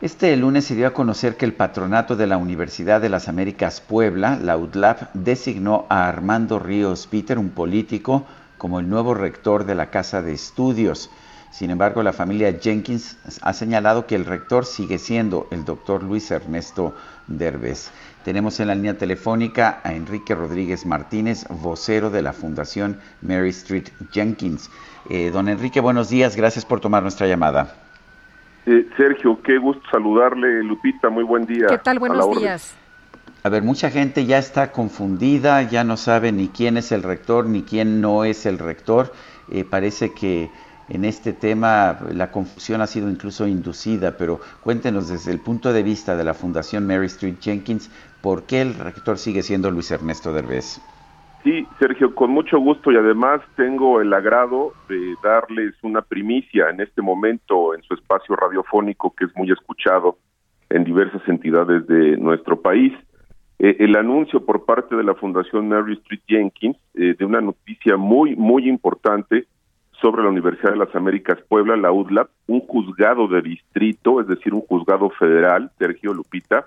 Este lunes se dio a conocer que el patronato de la Universidad de las Américas Puebla, la UDLAP, designó a Armando Ríos Peter, un político, como el nuevo rector de la Casa de Estudios. Sin embargo, la familia Jenkins ha señalado que el rector sigue siendo el doctor Luis Ernesto Derbez. Tenemos en la línea telefónica a Enrique Rodríguez Martínez, vocero de la Fundación Mary Street Jenkins. Eh, don Enrique, buenos días, gracias por tomar nuestra llamada. Eh, Sergio, qué gusto saludarle, Lupita, muy buen día. ¿Qué tal? Buenos días. A ver, mucha gente ya está confundida, ya no sabe ni quién es el rector ni quién no es el rector. Eh, parece que en este tema la confusión ha sido incluso inducida, pero cuéntenos desde el punto de vista de la Fundación Mary Street Jenkins, ¿por qué el rector sigue siendo Luis Ernesto Derbez? Sí, Sergio, con mucho gusto y además tengo el agrado de darles una primicia en este momento en su espacio radiofónico que es muy escuchado en diversas entidades de nuestro país. Eh, el anuncio por parte de la Fundación Mary Street Jenkins eh, de una noticia muy, muy importante sobre la Universidad de las Américas Puebla, la UDLAP, un juzgado de distrito, es decir, un juzgado federal, Sergio Lupita,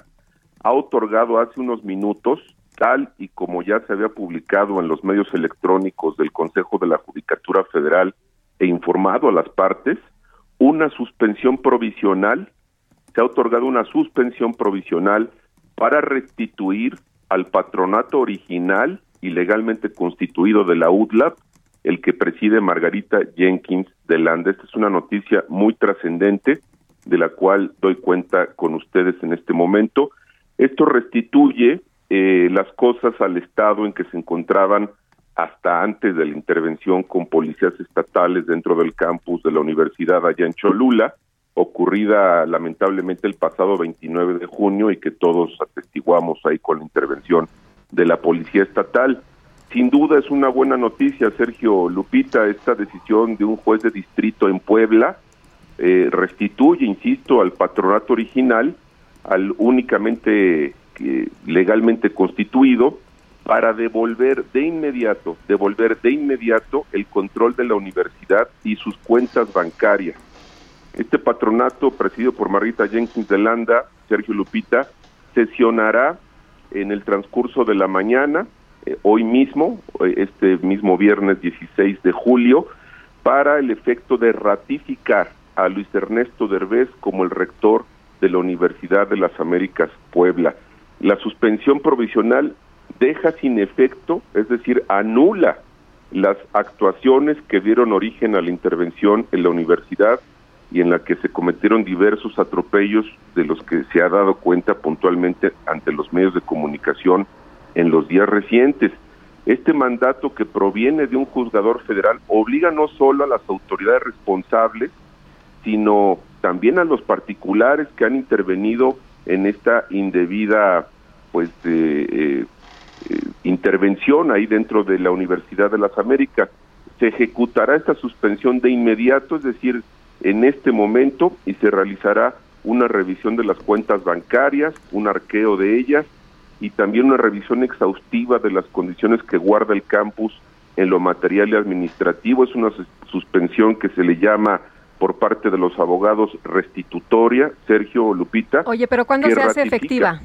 ha otorgado hace unos minutos, tal y como ya se había publicado en los medios electrónicos del Consejo de la Judicatura Federal e informado a las partes, una suspensión provisional, se ha otorgado una suspensión provisional para restituir al patronato original y legalmente constituido de la UDLAP el que preside Margarita Jenkins de Landa. Esta es una noticia muy trascendente de la cual doy cuenta con ustedes en este momento. Esto restituye eh, las cosas al estado en que se encontraban hasta antes de la intervención con policías estatales dentro del campus de la universidad allá en Cholula, ocurrida lamentablemente el pasado 29 de junio y que todos atestiguamos ahí con la intervención de la policía estatal. Sin duda es una buena noticia, Sergio Lupita, esta decisión de un juez de distrito en Puebla eh, restituye, insisto, al patronato original, al únicamente legalmente constituido, para devolver de inmediato, devolver de inmediato el control de la universidad y sus cuentas bancarias. Este patronato, presidido por Marita Jenkins de Landa, Sergio Lupita, sesionará en el transcurso de la mañana eh, hoy mismo, eh, este mismo viernes 16 de julio, para el efecto de ratificar a Luis Ernesto Derbez como el rector de la Universidad de las Américas Puebla. La suspensión provisional deja sin efecto, es decir, anula las actuaciones que dieron origen a la intervención en la universidad y en la que se cometieron diversos atropellos de los que se ha dado cuenta puntualmente ante los medios de comunicación en los días recientes. Este mandato que proviene de un juzgador federal obliga no solo a las autoridades responsables, sino también a los particulares que han intervenido en esta indebida pues eh, eh, intervención ahí dentro de la Universidad de las Américas. Se ejecutará esta suspensión de inmediato, es decir, en este momento, y se realizará una revisión de las cuentas bancarias, un arqueo de ellas, y también una revisión exhaustiva de las condiciones que guarda el campus en lo material y administrativo. Es una suspensión que se le llama por parte de los abogados restitutoria, Sergio Lupita. Oye, pero ¿cuándo se hace efectiva?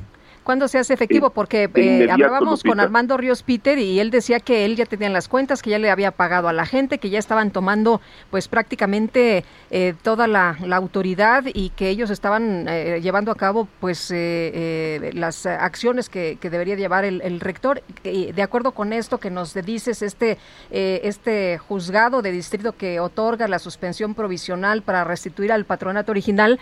¿Cuándo se hace efectivo? Porque eh, hablábamos con Armando Ríos Peter y él decía que él ya tenía las cuentas, que ya le había pagado a la gente, que ya estaban tomando pues prácticamente eh, toda la, autoridad y que ellos estaban eh, llevando a cabo pues las acciones que, debería llevar el, rector. de acuerdo con esto que nos dices, este, este juzgado de distrito que otorga la suspensión provisional para restituir al patronato original,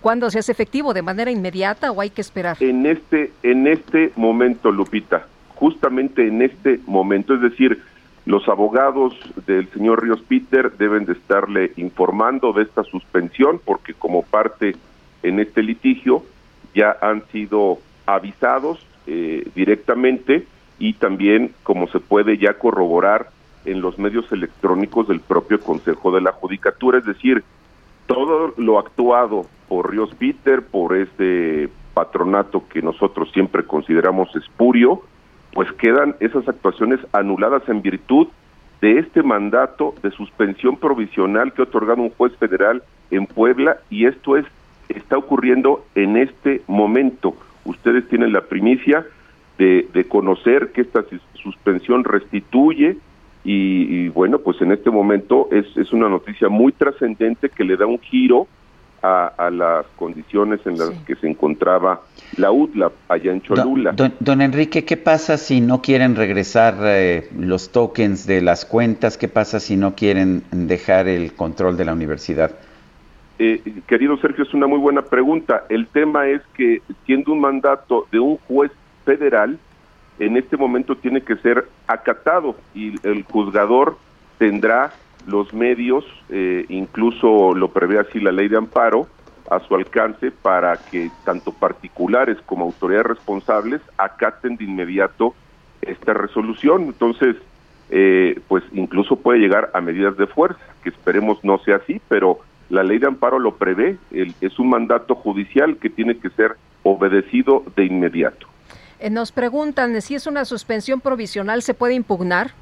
¿Cuándo se hace efectivo? ¿De manera inmediata o hay que esperar? En este, en este momento, Lupita, justamente en este momento, es decir, Los abogados del señor Ríos Peter deben de estarle informando de esta suspensión porque como parte en este litigio ya han sido avisados eh, directamente y también como se puede ya corroborar en los medios electrónicos del propio Consejo de la Judicatura, es decir, todo lo actuado por Ríos Peter, por este patronato que nosotros siempre consideramos espurio, pues quedan esas actuaciones anuladas en virtud de este mandato de suspensión provisional que ha otorgado un juez federal en Puebla y esto es está ocurriendo en este momento. Ustedes tienen la primicia de, de conocer que esta suspensión restituye y, bueno, pues en este momento es, es una noticia muy trascendente que le da un giro a, las condiciones en las que se encontraba la UTLA allá en Cholula. Don, Enrique, ¿qué pasa si no quieren regresar eh, los tokens de las cuentas? ¿Qué pasa si no quieren dejar el control de la universidad? Eh, querido Sergio, es una muy buena pregunta. El tema es que siendo un mandato de un juez federal, en este momento tiene que ser acatado y el juzgador tendrá los medios, eh, incluso lo prevé así la ley de amparo, a su alcance para que tanto particulares como autoridades responsables acaten de inmediato esta resolución. Entonces, eh, pues incluso puede llegar a medidas de fuerza, que esperemos no sea así, pero la ley de amparo lo prevé, es un mandato judicial que tiene que ser obedecido de inmediato. Eh, nos preguntan si es una suspensión provisional, ¿se puede impugnar?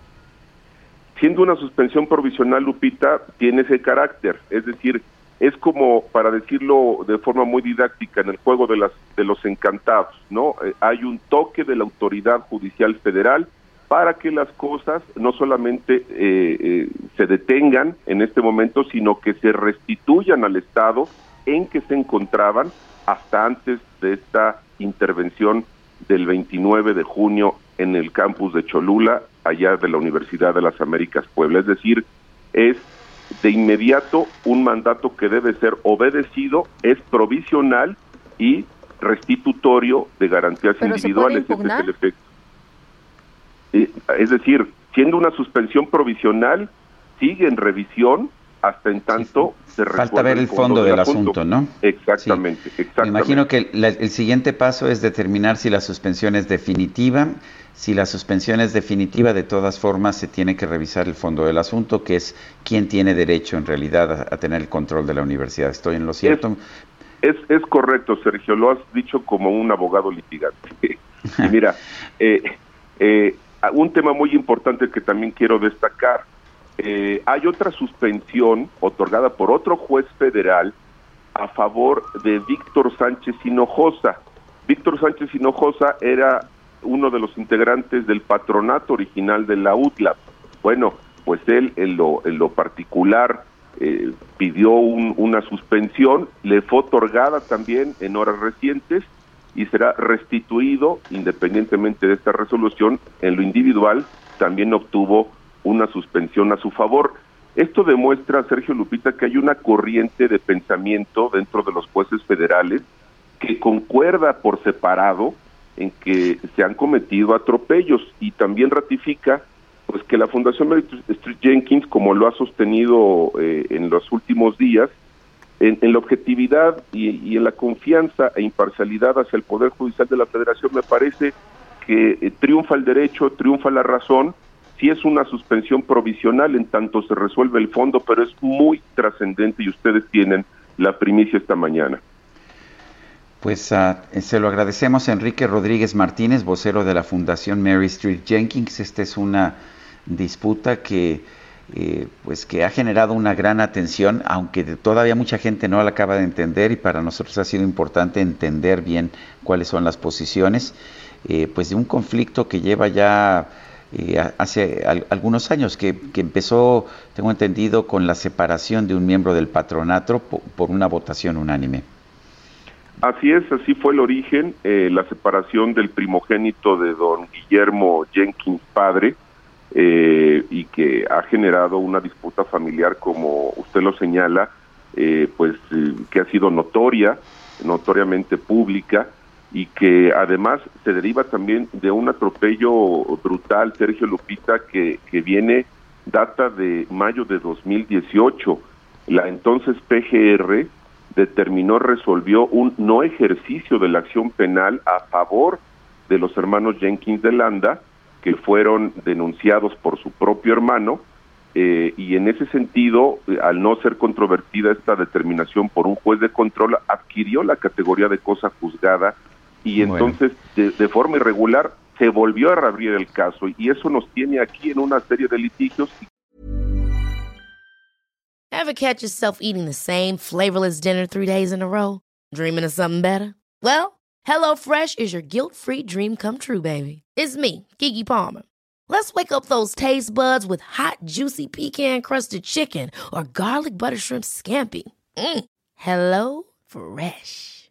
Siendo una suspensión provisional, Lupita, tiene ese carácter, es decir, es como, para decirlo de forma muy didáctica, en el juego de, las, de los encantados, ¿no? Eh, hay un toque de la autoridad judicial federal para que las cosas no solamente eh, se detengan en este momento, sino que se restituyan al Estado en que se encontraban hasta antes de esta intervención del 29 de junio en el campus de Cholula, allá de la Universidad de las Américas Puebla. Es decir, es de inmediato un mandato que debe ser obedecido, es provisional y restitutorio de garantías individuales. es el efecto. Es decir, siendo una suspensión provisional, sigue en revisión hasta en tanto se Falta ver el fondo, del, asunto, ¿no? Exactamente, exactamente. Me imagino que el siguiente paso es determinar si la suspensión es definitiva. Si la suspensión es definitiva, de todas formas se tiene que revisar el fondo del asunto, que es quién tiene derecho en realidad a, tener el control de la universidad. ¿Estoy en lo cierto? Es, es, correcto, Sergio, lo has dicho como un abogado litigante. Mira, eh, eh, un tema muy importante que también quiero destacar eh, hay otra suspensión otorgada por otro juez federal a favor de Víctor Sánchez Hinojosa. Víctor Sánchez Hinojosa era uno de los integrantes del patronato original de la UTLAP. Bueno, pues él en lo, en lo particular eh, pidió una suspensión, le fue otorgada también en horas recientes y será restituido independientemente de esta resolución. En lo individual también obtuvo una suspensión a su favor. Esto demuestra, Sergio Lupita, que hay una corriente de pensamiento dentro de los jueces federales que concuerda por separado en que se han cometido atropellos y también ratifica pues que la Fundación Mary Street Jenkins, como lo ha sostenido eh, en los últimos días, en, la objetividad y, y, en la confianza e imparcialidad hacia el Poder Judicial de la Federación, me parece que eh, triunfa el derecho, triunfa la razón sí es una suspensión provisional en tanto se resuelve el fondo, pero es muy trascendente y ustedes tienen la primicia esta mañana. Pues uh, se lo agradecemos a Enrique Rodríguez Martínez, vocero de la Fundación Mary Street Jenkins. Esta es una disputa que, eh, pues que ha generado una gran atención, aunque todavía mucha gente no la acaba de entender y para nosotros ha sido importante entender bien cuáles son las posiciones, eh, pues de un conflicto que lleva ya eh, hace algunos años, que, empezó, tengo entendido, con la separación de un miembro del patronato por, una votación unánime. Así es, así fue el origen, eh, la separación del primogénito de don Guillermo Jenkins padre, eh, y que ha generado una disputa familiar, como usted lo señala, pues que ha sido notoria, notoriamente pública, y que además se deriva también de un atropello brutal, Sergio Lupita, que, que viene, data de mayo de 2018. La entonces PGR determinó, resolvió un no ejercicio de la acción penal a favor de los hermanos Jenkins de Landa, que fueron denunciados por su propio hermano, eh, y en ese sentido, al no ser controvertida esta determinación por un juez de control, adquirió la categoría de cosa juzgada y entonces de, forma irregular se volvió a reabrir el caso y eso nos tiene aquí en una serie de litigios. Ever catch yourself eating the same flavorless dinner three days in a row? Dreaming of something better? Well, HelloFresh is your guilt-free dream come true, baby. It's me, Kiki Palmer. Let's wake up those taste buds with hot, juicy pecan-crusted chicken or garlic butter shrimp scampi. Mm. Hello Fresh.